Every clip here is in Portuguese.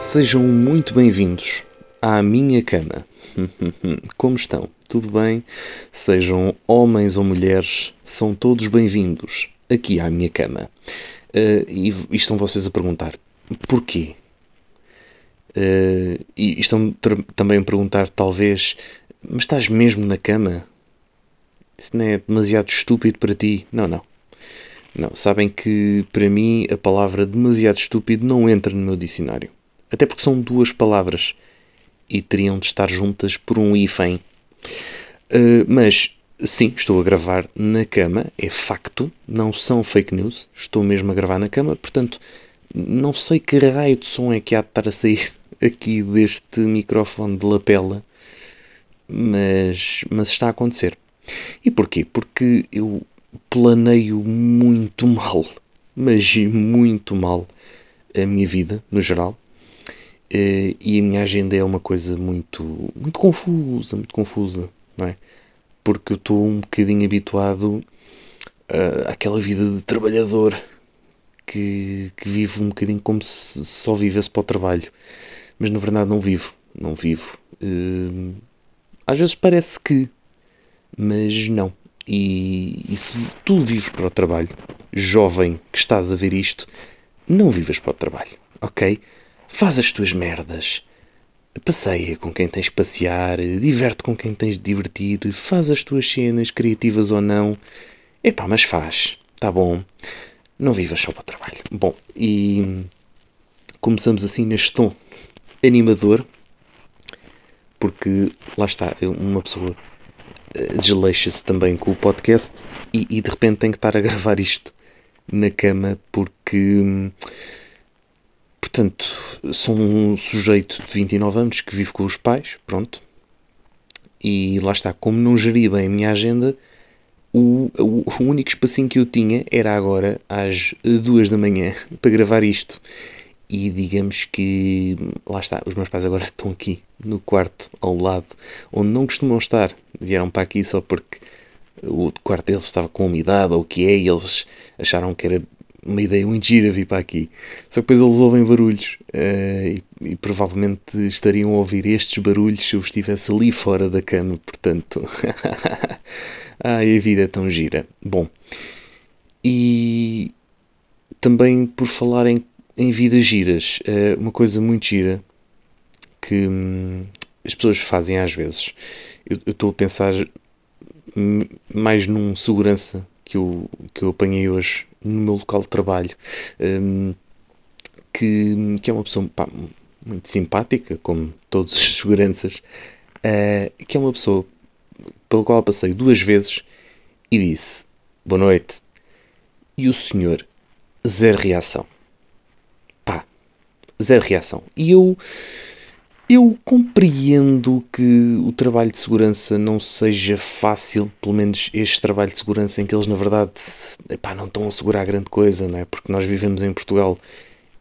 Sejam muito bem-vindos à minha cama. Como estão? Tudo bem? Sejam homens ou mulheres, são todos bem-vindos aqui à minha cama. Uh, e, e, estão vocês a perguntar: porquê? Uh, e estão também a perguntar, talvez, mas estás mesmo na cama? Isso não é demasiado estúpido para ti? Não, não. Não, sabem que para mim a palavra demasiado estúpido não entra no meu dicionário. Até porque são duas palavras e teriam de estar juntas por um hífen. Uh, mas sim, estou a gravar na cama, é facto, não são fake news, estou mesmo a gravar na cama, portanto, não sei que raio de som é que há de estar a sair aqui deste microfone de lapela, mas, mas está a acontecer. E porquê? Porque eu planeio muito mal, mas muito mal a minha vida, no geral. Eh, e a minha agenda é uma coisa muito, muito confusa, muito confusa, não é? Porque eu estou um bocadinho habituado àquela vida de trabalhador que, que vive um bocadinho como se só vivesse para o trabalho. Mas na verdade não vivo, não vivo. Eh, às vezes parece que, mas não. E, e se tu vives para o trabalho, jovem que estás a ver isto, não vivas para o trabalho, ok? Faz as tuas merdas. Passeia com quem tens que passear, diverte com quem tens de divertir, faz as tuas cenas, criativas ou não. Epá, mas faz, tá bom? Não vivas só para o trabalho. Bom, e começamos assim neste tom animador, porque lá está, uma pessoa eh, desleixa-se também com o podcast e, e, de repente tem que estar a gravar isto na cama porque portanto sou um sujeito de 29 anos que vive com os pais, pronto e lá está, como não geria bem a minha agenda o, o, o único espacinho que eu tinha era agora às duas da manhã para gravar isto e digamos que lá está, os meus pais agora estão aqui no quarto ao lado onde não costumam estar. Vieram para aqui só porque o quarto deles estava com umidade ou o que é, e eles acharam que era uma ideia muito gira vir para aqui. Só que depois eles ouvem barulhos uh, e, e, provavelmente estariam a ouvir estes barulhos se eu estivesse ali fora da cama, portanto. Ai, a vida é tão gira. Bom, e também por falar em em vidas giras, é uma coisa muito gira que hum, as pessoas fazem às vezes. Eu estou a pensar mais num segurança que eu, que eu apanhei hoje no meu local de trabalho, um, que, que é uma pessoa pá, muito simpática, como todos os seguranças, uh, que é uma pessoa pela qual passei duas vezes e disse boa noite. E o senhor, zero reação zero reação. E eu, eu compreendo que o trabalho de segurança não seja fácil, pelo menos este trabalho de segurança em que eles, na verdade, epá, não estão a segurar grande coisa, não é? Porque nós vivemos em Portugal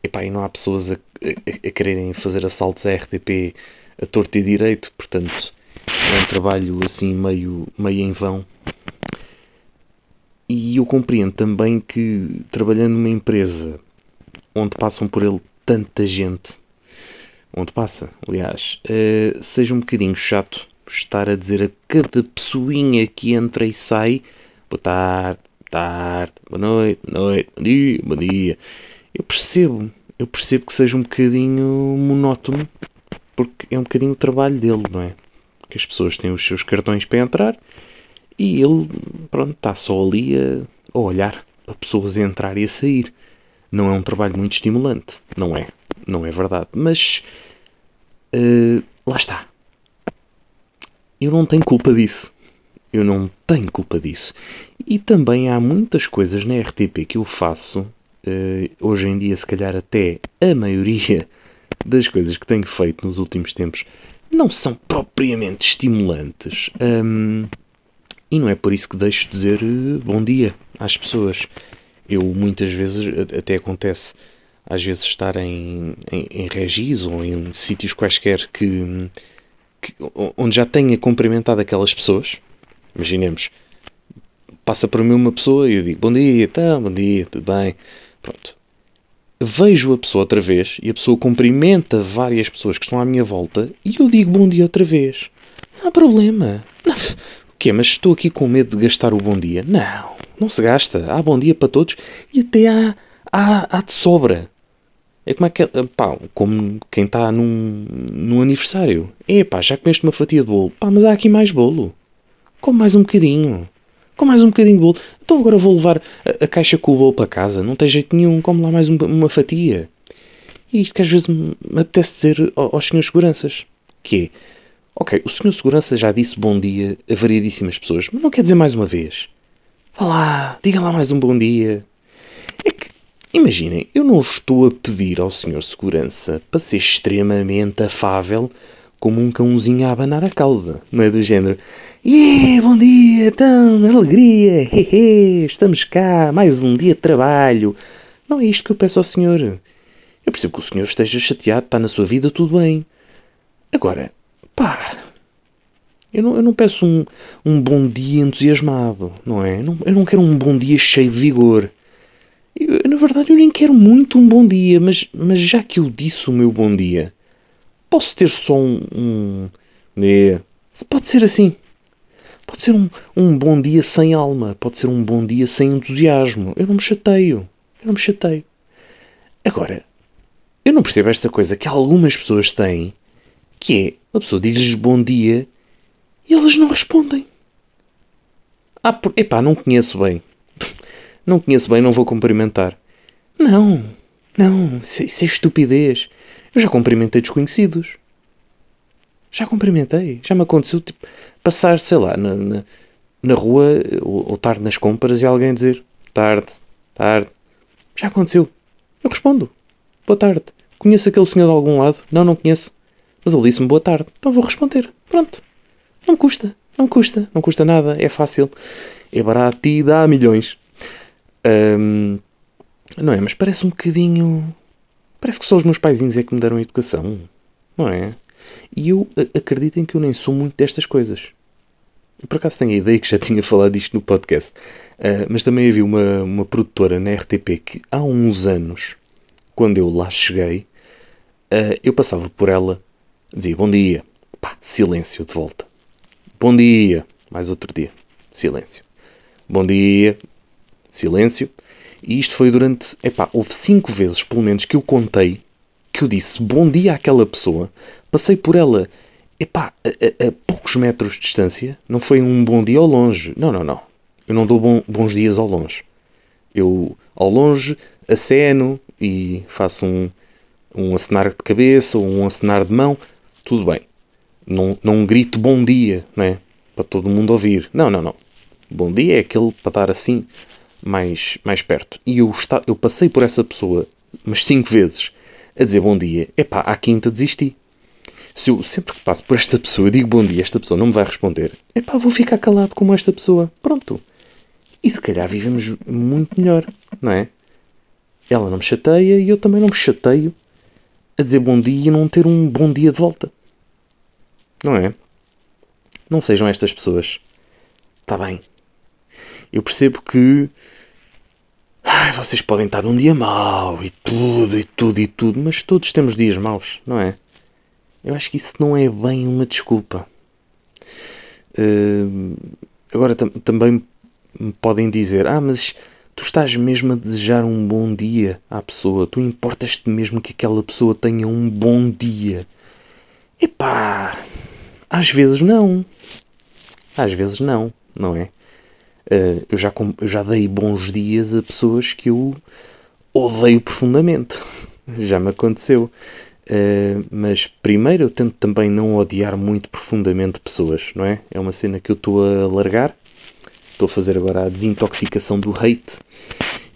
epá, e não há pessoas a, a, a quererem fazer assaltos à RTP a torto e direito, portanto é um trabalho assim meio, meio em vão. E eu compreendo também que trabalhando numa empresa onde passam por ele tanta gente, onde passa, aliás, uh, seja um bocadinho chato estar a dizer a cada pessoinha que entra e sai boa tarde, tarde, boa noite, boa noite, bom dia, bom dia. Eu percebo, eu percebo que seja um bocadinho monótono, porque é um bocadinho o trabalho dele, não é? Que as pessoas têm os seus cartões para entrar e ele, pronto, está só ali a, a olhar para pessoas a entrar e a sair. Não é um trabalho muito estimulante, não é? Não é verdade. Mas uh, lá está. Eu não tenho culpa disso. Eu não tenho culpa disso. E também há muitas coisas na RTP que eu faço, uh, hoje em dia, se calhar até a maioria das coisas que tenho feito nos últimos tempos, não são propriamente estimulantes. Um, e não é por isso que deixo de dizer uh, bom dia às pessoas. Eu muitas vezes, até acontece às vezes estar em, em, em regis ou em sítios quaisquer que, que, onde já tenha cumprimentado aquelas pessoas, imaginemos, passa para mim uma pessoa e eu digo bom dia, tá, bom dia, tudo bem, pronto. vejo a pessoa outra vez e a pessoa cumprimenta várias pessoas que estão à minha volta e eu digo bom dia outra vez. Não há problema. Não. O quê? Mas estou aqui com medo de gastar o bom dia? Não, não se gasta. Há bom dia para todos e até há, há, há de sobra. É como é que pá, como quem está num, num aniversário. É pá, já comeste uma fatia de bolo. Pá, mas há aqui mais bolo. Come mais um bocadinho. Com mais um bocadinho de bolo. Então agora vou levar a, a caixa com o bolo para casa. Não tem jeito nenhum. Come lá mais um, uma fatia. E isto que às vezes me, me apetece dizer aos, aos senhores seguranças. Que é, ok, o senhor segurança já disse bom dia a variedíssimas pessoas, mas não quer dizer mais uma vez. Vá lá, diga lá mais um bom dia. Imaginem, eu não estou a pedir ao senhor segurança para ser extremamente afável como um cãozinho a abanar a cauda, não é do género? Yeah, bom dia, então, alegria, hehe, estamos cá, mais um dia de trabalho. Não é isto que eu peço ao senhor. Eu percebo que o senhor esteja chateado, está na sua vida, tudo bem. Agora, pá, eu não, eu não peço um, um bom dia entusiasmado, não é? Eu não, eu não quero um bom dia cheio de vigor. Eu, na verdade, eu nem quero muito um bom dia, mas, mas já que eu disse o meu bom dia, Posso ter só um. um é, pode ser assim. Pode ser um, um bom dia sem alma. Pode ser um bom dia sem entusiasmo. Eu não me chateio. Eu não me chateio. Agora, eu não percebo esta coisa que algumas pessoas têm, que é a pessoa diz-lhes bom dia e elas não respondem. Ah, por... epá, não conheço bem. Não conheço bem, não vou cumprimentar. Não, não, isso, é, estupidez. Eu já cumprimentei desconhecidos. Já cumprimentei. Já me aconteceu tipo, passar, sei lá, na, na, na rua ou, ou tarde nas compras e alguém dizer tarde, tarde. Já aconteceu. Eu respondo. Boa tarde. Conheço aquele senhor de algum lado? Não, não conheço. Mas ele disse-me boa tarde. Então vou responder. Pronto. Não custa. Não custa. Não custa nada. É fácil. É barato e dá milhões. Um, não é? Mas parece um bocadinho Parece que só os meus paizinhos é que me deram a educação, não é? E eu acreditem que eu nem sou muito destas coisas. por acaso tenho a ideia que já tinha falado disto no podcast, uh, mas também havia uma, uma produtora na RTP que há uns anos, quando eu lá cheguei, uh, eu passava por ela, dizia bom dia, pá, silêncio de volta. Bom dia, mais outro dia, silêncio. Bom dia, silêncio. E isto foi durante. Epá, houve cinco vezes, pelo menos, que eu contei que eu disse bom dia àquela pessoa, passei por ela, epá, a, a, a poucos metros de distância, não foi um bom dia ao longe. Não, não, não. Eu não dou bom, bons dias ao longe. Eu, ao longe, aceno e faço um, um acenar de cabeça ou um acenar de mão, tudo bem. Não, não grito bom dia, né? Para todo mundo ouvir. Não, não, não. Bom dia é aquele para dar assim mais, mais perto. E eu, está, eu passei por essa pessoa umas cinco vezes a dizer bom dia. Epá, à quinta desisti. Se eu sempre que passo por esta pessoa digo bom dia, esta pessoa não me vai responder, epá, vou ficar calado como esta pessoa. Pronto. E se calhar vivemos muito melhor, não é? Ela não me chateia e eu também não me chateio a dizer bom dia e não ter um bom dia de volta. Não é? Não sejam estas pessoas. Está bem. Eu percebo que ai, vocês podem estar num dia mau e tudo, e tudo, e tudo, mas todos temos dias maus, não é? Eu acho que isso não é bem uma desculpa. Uh, agora tam também me podem dizer: Ah, mas tu estás mesmo a desejar um bom dia à pessoa, tu importas-te mesmo que aquela pessoa tenha um bom dia. Epá, às vezes não. Às vezes não, não é? Uh, eu, já, eu já dei bons dias a pessoas que eu odeio profundamente. já me aconteceu. Uh, mas primeiro eu tento também não odiar muito profundamente pessoas, não é? É uma cena que eu estou a largar. Estou a fazer agora a desintoxicação do hate.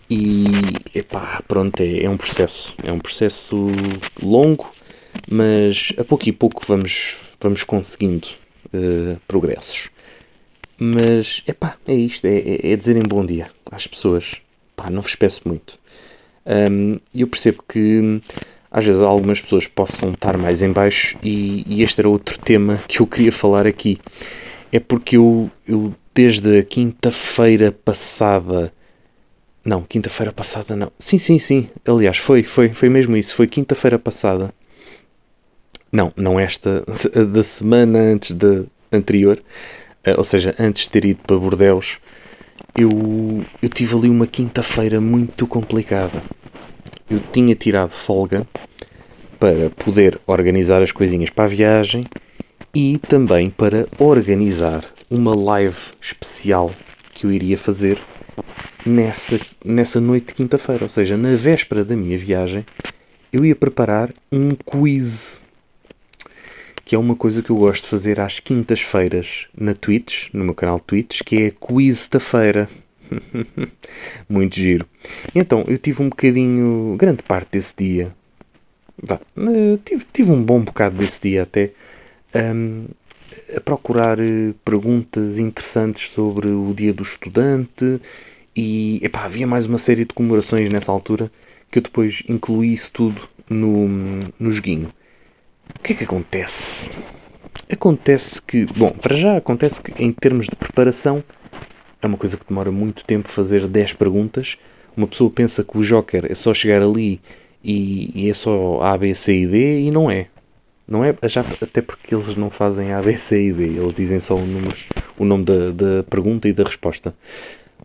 E epá, pronto, é, é um processo. É um processo longo, mas a pouco e pouco vamos, vamos conseguindo uh, progressos. Mas, é pá, é isto, é, é, é dizerem bom dia às pessoas. Pá, não vos peço muito. E um, eu percebo que às vezes algumas pessoas possam estar mais em baixo e, e, este era outro tema que eu queria falar aqui. É porque eu, eu desde a quinta-feira passada Não, quinta-feira passada não. Sim, sim, sim. Aliás, foi, foi, foi mesmo isso. Foi quinta-feira passada. Não, não esta, da semana antes da anterior. Uh, ou seja, antes de ter ido para Bordeus, eu, eu tive ali uma quinta-feira muito complicada. Eu tinha tirado folga para poder organizar as coisinhas para a viagem e também para organizar uma live especial que eu iria fazer nessa, nessa noite de quinta-feira. Ou seja, na véspera da minha viagem, eu ia preparar um quiz. Que é uma coisa que eu gosto de fazer às quintas-feiras na Twitch, no meu canal Twitch, que é Quiz da Feira. Muito giro. Então, eu tive um bocadinho, grande parte desse dia, Vá, eh, tive, tive um bom bocado desse dia até um, a procurar eh, perguntas interessantes sobre o dia do estudante e epá, havia mais uma série de comemorações nessa altura que eu depois incluí isso tudo no, no joguinho. O que é que acontece? Acontece que, bom, para já acontece que em termos de preparação é uma coisa que demora muito tempo fazer 10 perguntas. Uma pessoa pensa que o Joker é só chegar ali e, e é só A, B, C e D e não é. Não é já, até porque eles não fazem A, B, C e D, eles dizem só o, número, o nome da, da pergunta e da resposta.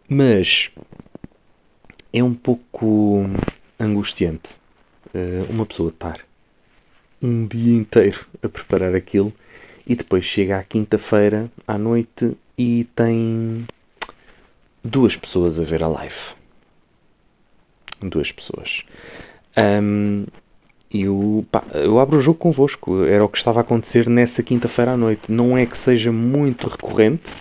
Mas é um pouco angustiante uh, uma pessoa estar um dia inteiro a preparar aquilo e depois chega à quinta-feira à noite e tem duas pessoas a ver a live. Duas pessoas. Um, eu, pá, eu abro o jogo convosco. Era o que estava a acontecer nessa quinta-feira à noite. Não é que seja muito recorrente.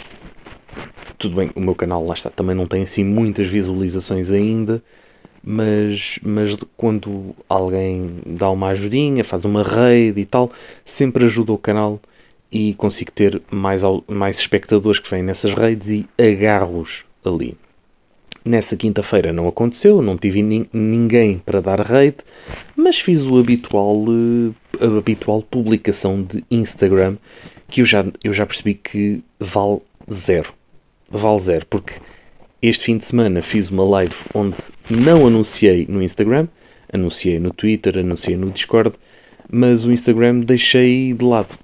Tudo bem, o meu canal lá está, também não tem assim muitas visualizações ainda. Mas, mas quando alguém dá uma ajudinha, faz uma raid e tal, sempre ajuda o canal e consigo ter mais, mais espectadores que vêm nessas raids e agarro-os ali. Nessa quinta-feira não aconteceu, não tive ninguém para dar raid, mas fiz o habitual, eh, a habitual publicação de Instagram que eu já, eu já percebi que vale zero. Vale zero, porque este fim de semana fiz uma live onde não anunciei no Instagram, anunciei no Twitter, anunciei no Discord, mas o Instagram deixei de lado.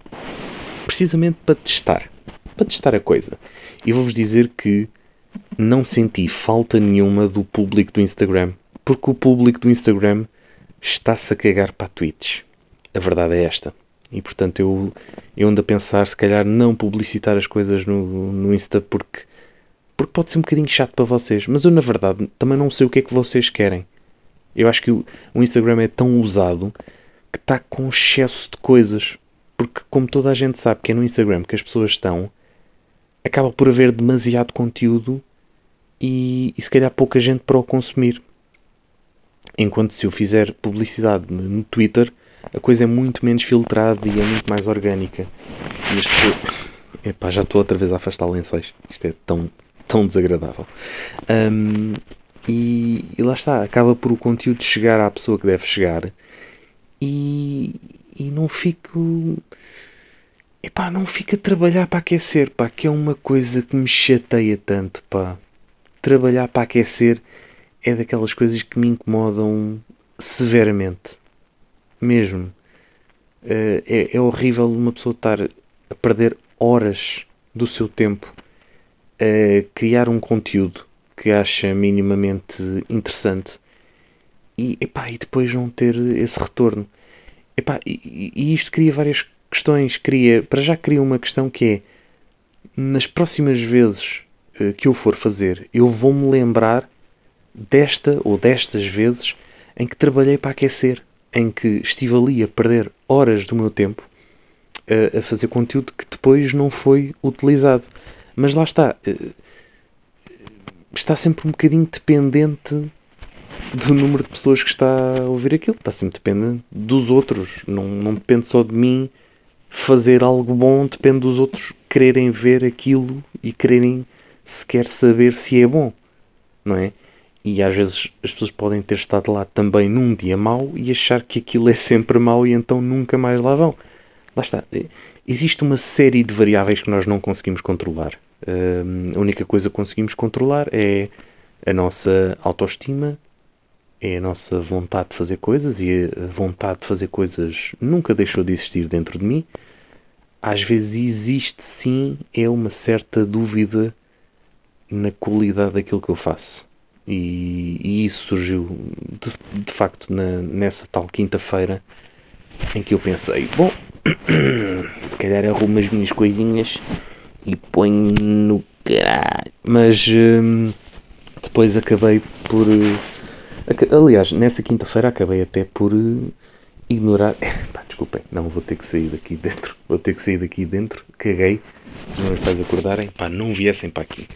Precisamente para testar. Para testar a coisa. E vou-vos dizer que não senti falta nenhuma do público do Instagram, porque o público do Instagram está-se a cagar para Twitch. A verdade é esta. E portanto eu, eu ando a pensar se calhar não publicitar as coisas no, no Insta porque, porque pode ser um bocadinho chato para vocês. Mas eu na verdade também não sei o que é que vocês querem. Eu acho que o, Instagram é tão usado que está com excesso de coisas. Porque como toda a gente sabe que é no Instagram que as pessoas estão, acaba por haver demasiado conteúdo e, e se calhar pouca gente para o consumir. Enquanto se eu fizer publicidade no Twitter, a coisa é muito menos filtrada e é muito mais orgânica. E as pessoas... Epá, já estou outra vez a afastar lençóis. Isto é tão, tão desagradável. Um, e, e, lá está, acaba por o conteúdo chegar à pessoa que deve chegar e, e não fico. Epá, não fica a trabalhar para aquecer, pá, que é uma coisa que me chateia tanto, pá trabalhar para aquecer é daquelas coisas que me incomodam severamente. Mesmo. Uh, é, é horrível uma pessoa estar a perder horas do seu tempo a criar um conteúdo que acha minimamente interessante e, epá, e depois não ter esse retorno. Epá, e, e isto cria várias questões. Cria, para já cria uma questão que é nas próximas vezes eh, que eu for fazer, eu vou-me lembrar desta ou destas vezes em que trabalhei para aquecer, em que estive ali a perder horas do meu tempo a, eh, a fazer conteúdo que depois não foi utilizado. Mas lá está, eh, está sempre um bocadinho dependente do número de pessoas que está a ouvir aquilo, está sempre dependente dos outros, não, não depende só de mim fazer algo bom, depende dos outros quererem ver aquilo e quererem se quer saber se é bom, não é? E às vezes as pessoas podem ter estado lá também num dia mau e achar que aquilo é sempre mau e então nunca mais lá vão. Lá está. Existe uma série de variáveis que nós não conseguimos controlar. A única coisa que conseguimos controlar é A nossa autoestima é a nossa vontade de fazer coisas e a vontade de fazer coisas nunca deixou de existir dentro de mim. Às vezes existe sim, é uma certa dúvida na qualidade daquilo que eu faço. E, e isso surgiu de, de facto na, nessa tal quinta-feira em que eu pensei: bom, se calhar arrumo as minhas coisinhas e ponho no caralho. Mas hum, depois acabei por. Aliás, nessa quinta-feira acabei até por uh, ignorar. Pá, desculpem, não vou ter que sair daqui dentro. Vou ter que sair daqui dentro. Caguei. Se os meus pais acordarem, pá, não viessem para aqui.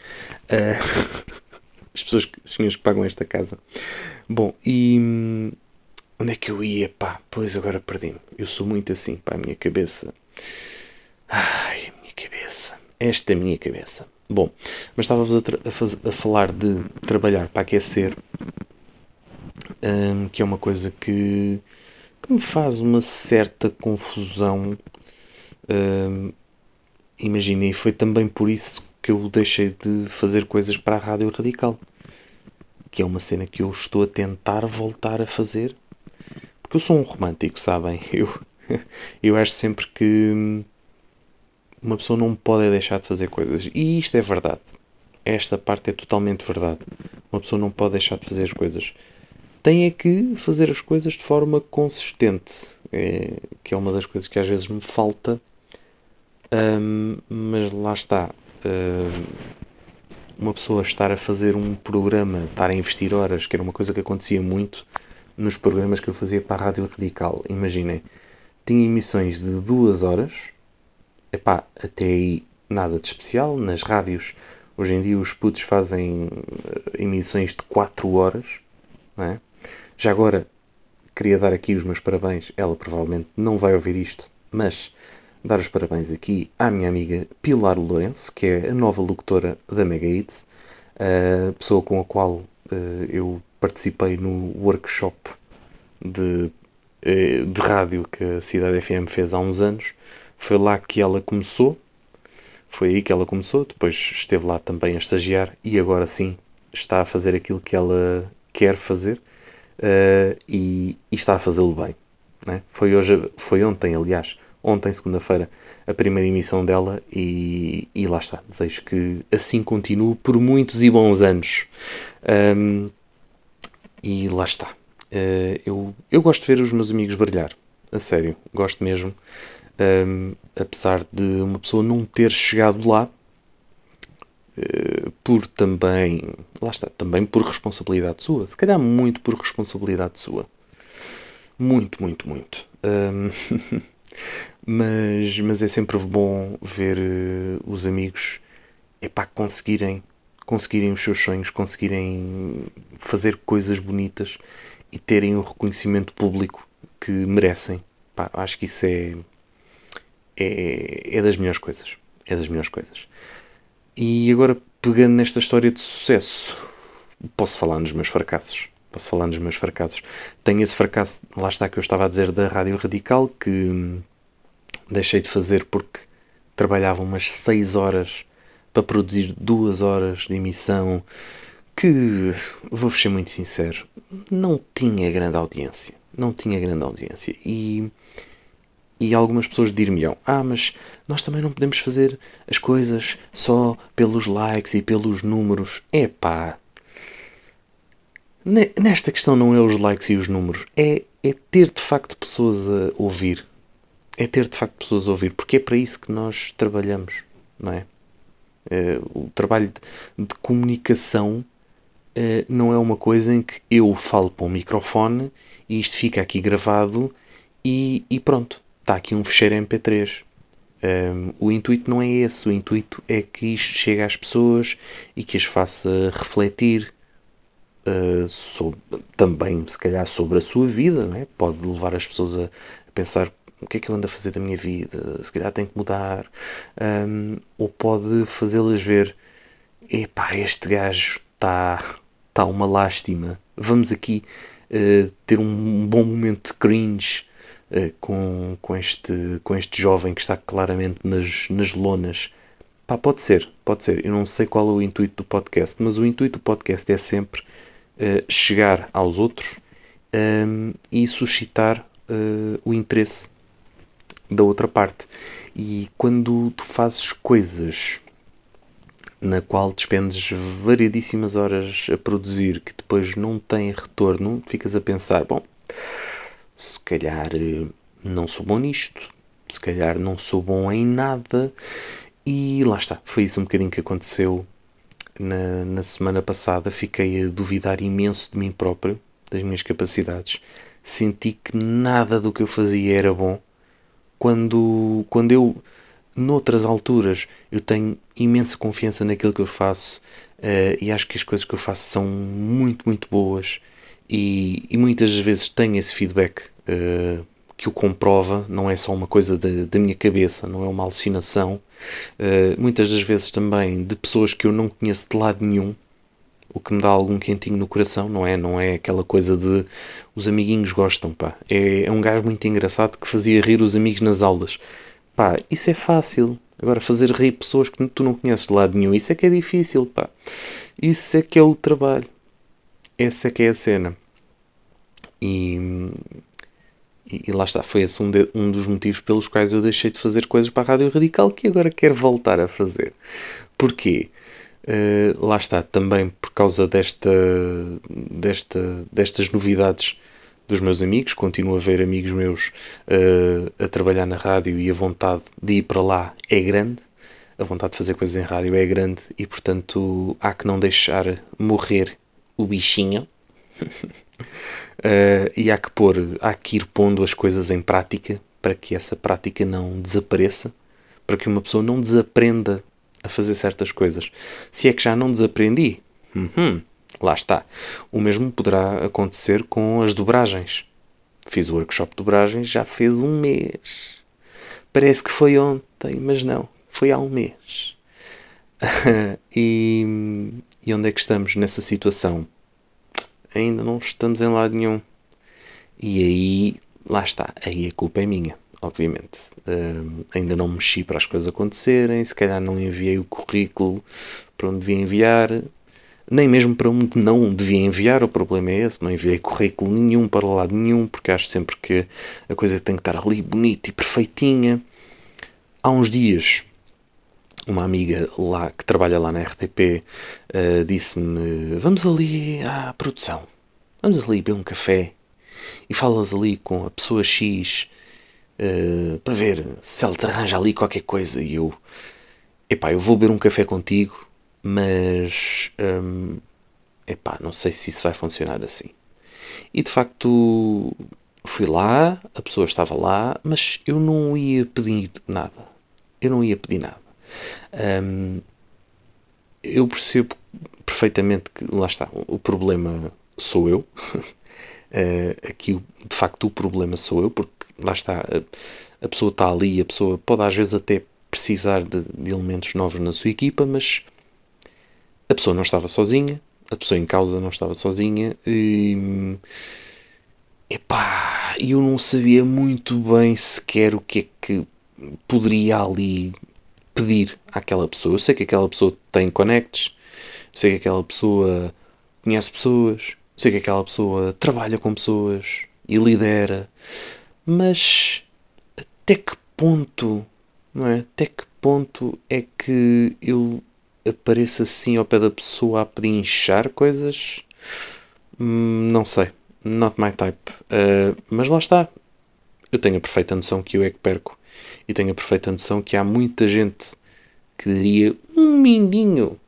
Uh, as pessoas, as senhoras que pagam esta casa. Bom, e. Hum, onde é que eu ia? Pá, pois agora perdi-me. Eu sou muito assim, pá, a minha cabeça. Ai, a minha cabeça. Esta minha cabeça. Bom, mas estava-vos a, a, a, falar de trabalhar para aquecer, um, que é uma coisa que, que, me faz uma certa confusão. Um, imaginei, foi também por isso que eu deixei de fazer coisas para a Rádio Radical, que é uma cena que eu estou a tentar voltar a fazer, porque eu sou um romântico, sabem? Eu, eu acho sempre que hum, uma pessoa não pode deixar de fazer coisas. E isto é verdade. Esta parte é totalmente verdade. Uma pessoa não pode deixar de fazer as coisas. Tem é que fazer as coisas de forma consistente. É, que é uma das coisas que às vezes me falta. Um, mas lá está. Um, uma pessoa estar a fazer um programa, estar a investir horas, que era uma coisa que acontecia muito nos programas que eu fazia para a Rádio Radical. Imaginem, tinha emissões de duas horas epá, até aí nada de especial. Nas rádios, hoje em dia, os putos fazem eh, emissões de 4 horas. É? Já agora, queria dar aqui os meus parabéns. Ela provavelmente não vai ouvir isto, mas dar os parabéns aqui à minha amiga Pilar Lourenço, que é a nova locutora da Mega Hits, a pessoa com a qual uh, eu participei no workshop de, uh, de rádio que a Cidade FM fez há uns anos. Foi lá que ela começou, foi aí que ela começou, depois esteve lá também a estagiar e agora sim está a fazer aquilo que ela quer fazer uh, e, e, está a fazê-lo bem. Né? Foi, hoje, foi ontem, aliás, ontem, segunda-feira, a primeira emissão dela e, e lá está. Desejo que assim continue por muitos e bons anos. Um, e lá está. Uh, eu, eu gosto de ver os meus amigos brilhar. A sério, gosto mesmo um, apesar de uma pessoa não ter chegado lá, uh, por também, lá está, também por responsabilidade sua, se calhar muito por responsabilidade sua. Muito, muito, muito. Um, mas, mas é sempre bom ver uh, os amigos epá, conseguirem, conseguirem os seus sonhos, conseguirem fazer coisas bonitas e terem o reconhecimento público que merecem. Pá, acho que isso é, é, é das melhores coisas. É das melhores coisas. E agora, pegando nesta história de sucesso, posso falar nos meus fracassos. Posso falar nos meus fracassos. Tenho esse fracasso, lá está que eu estava a dizer, da Rádio Radical, que deixei de fazer porque trabalhava umas 6 horas para produzir 2 horas de emissão, que, vou ser muito sincero, não tinha grande audiência. Não tinha grande audiência. E e algumas pessoas dir-me-ão: Ah, mas nós também não podemos fazer as coisas só pelos likes e pelos números. É pá. Nesta questão não é os likes e os números, é, é ter de facto pessoas a ouvir. É ter de facto pessoas a ouvir, porque é para isso que nós trabalhamos, não é? é o trabalho de, de comunicação é, não é uma coisa em que eu falo para um microfone e isto fica aqui gravado e, e pronto está aqui um fecheiro MP3. Um, o intuito não é esse, o intuito é que isto chegue às pessoas e que as faça refletir uh, sobre, também, se calhar, sobre a sua vida. Né? Pode levar as pessoas a, pensar o que é que eu ando a fazer da minha vida, se calhar tenho que mudar, um, ou pode fazê-las ver: epá, este gajo está tá uma lástima, vamos aqui uh, ter um bom momento de cringe com, com, este, com este jovem que está claramente nas, nas lonas Pá, pode ser, pode ser. Eu não sei qual é o intuito do podcast, mas o intuito do podcast é sempre uh, chegar aos outros um, ehm, e suscitar uh, o interesse da outra parte. E quando tu fazes coisas na qual despendes variedíssimas horas a produzir que depois não têm retorno, ficas a pensar: bom, se calhar eh, não sou bom nisto, se calhar não sou bom em nada. E lá está, foi isso um bocadinho que aconteceu na, na semana passada. Fiquei a duvidar imenso de mim próprio, das minhas capacidades. Senti que nada do que eu fazia era bom. Quando, quando eu noutras alturas eu tenho imensa confiança naquilo que eu faço uh, e acho que as coisas que eu faço são muito, muito boas e, e muitas vezes tenho esse feedback uh, que o comprova, não é só uma coisa da minha cabeça, não é uma alucinação. Uh, muitas das vezes também de pessoas que eu não conheço de lado nenhum, o que me dá algum quentinho no coração, não é? Não é aquela coisa de os amiguinhos gostam, pá. É, é um gajo muito engraçado que fazia rir os amigos nas aulas. Pá, isso é fácil. Agora, fazer rir pessoas que tu não conheces de lado nenhum, isso é que é difícil, pá. Isso é que é o trabalho. Essa é que é a cena. E, e, lá está, foi esse um, de, um dos motivos pelos quais eu deixei de fazer coisas para a Rádio Radical que agora quero voltar a fazer. Porquê? Uh, lá está, também por causa desta, desta, destas novidades dos meus amigos, continuo a ver amigos meus uh, a trabalhar na rádio e a vontade de ir para lá é grande, a vontade de fazer coisas em rádio é grande e, portanto, há que não deixar morrer o bichinho. uh, e há que pôr, há que ir pondo as coisas em prática para que essa prática não desapareça, para que uma pessoa não desaprenda a fazer certas coisas. Se é que já não desaprendi, uhum, Lá está. O mesmo poderá acontecer com as dobragens. Fiz o workshop de dobragens já fez um mês. Parece que foi ontem, mas não. Foi há um mês. e, e onde é que estamos nessa situação? Ainda não estamos em lado nenhum. E aí, lá está. Aí a culpa é minha, obviamente. Ainda não mexi para as coisas acontecerem. Se calhar não enviei o currículo para onde devia enviar nem mesmo para onde não devia enviar, o problema é esse, não enviei currículo nenhum para lado nenhum, porque acho sempre que a coisa tem que estar ali bonita e perfeitinha. Há uns dias, uma amiga lá que trabalha lá na RTP uh, disse-me: Vamos ali à produção, vamos ali beber um café e falas ali com a pessoa X uh, para ver se ela te arranja ali qualquer coisa. E eu, epá, eu vou beber um café contigo mas hum, epá, não sei se isso vai funcionar assim. E de facto fui lá, a pessoa estava lá, mas eu não ia pedir nada. Eu não ia pedir nada. Hum, eu percebo perfeitamente que lá está, o problema sou eu. uh, aqui de facto o problema sou eu, porque lá está, a, a pessoa está ali, a pessoa pode às vezes até precisar de, de elementos novos na sua equipa, mas a pessoa não estava sozinha, a pessoa em causa não estava sozinha e. Epá, eu não sabia muito bem sequer o que é que poderia ali pedir àquela pessoa. Eu sei que aquela pessoa tem connects, sei que aquela pessoa conhece pessoas, sei que aquela pessoa trabalha com pessoas e lidera, mas até que ponto, não é? Até que ponto é que eu apareça assim ao pé da pessoa a pedinchar coisas, hum, não sei. Not my type. Uh, mas lá está. Eu tenho a perfeita noção que eu é que perco. E tenho a perfeita noção que há muita gente que daria um mindinho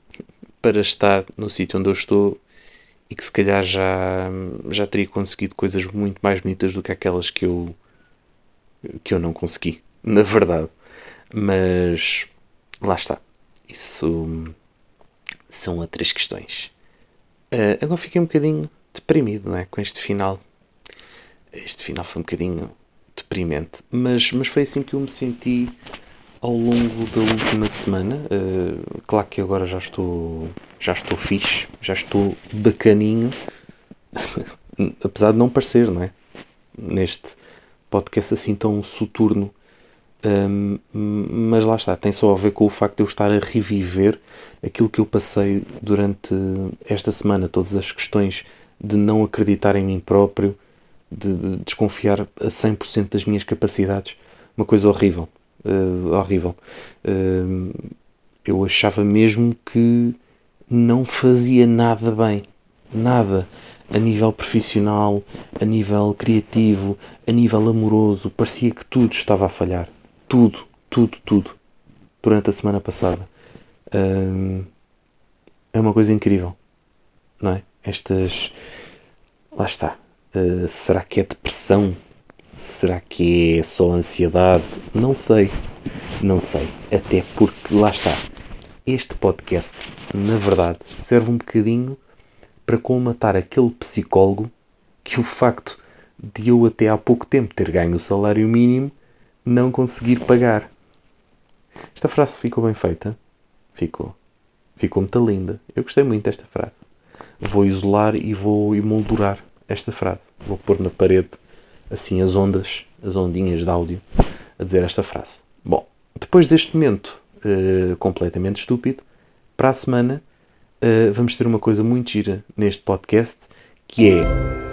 para estar no sítio onde eu estou e que se calhar já, já teria conseguido coisas muito mais bonitas do que aquelas que eu que eu não consegui, na verdade. Mas lá está. Isso são outras questões. Uh, agora fiquei um bocadinho deprimido não é? com este final. Este final foi um bocadinho deprimente, mas, mas foi assim que eu me senti ao longo da última semana. Uh, claro que agora já estou, já estou fixe, já estou bacaninho, apesar de não parecer, não é? Neste podcast assim tão soturno Um, mas lá está, tem só a ver com o facto de eu estar a reviver aquilo que eu passei durante esta semana, todas as questões de não acreditar em mim próprio, de, de desconfiar a 100% das minhas capacidades. Uma coisa horrível. Uh, horrível. Uh, eu achava mesmo que não fazia nada bem. Nada. A nível profissional, a nível criativo, a nível amoroso. Parecia que tudo estava a falhar tudo, tudo, tudo durante a semana passada. é uma coisa incrível, não é? Estas. Lá está. Uh, será que é depressão? Será que é só ansiedade? Não sei. Não sei. Até porque, lá está. Este podcast, na verdade, serve um bocadinho para colmatar aquele psicólogo que o facto de eu até há pouco tempo ter ganho o salário mínimo não conseguir pagar. Esta frase ficou bem feita? Ficou. Ficou muito linda. Eu gostei muito desta frase. Vou isolar e vou emoldurar esta frase. Vou pôr na parede assim as ondas, as ondinhas de áudio a dizer esta frase. Bom, depois deste momento uh, completamente estúpido, para a semana uh, vamos ter uma coisa muito gira neste podcast que é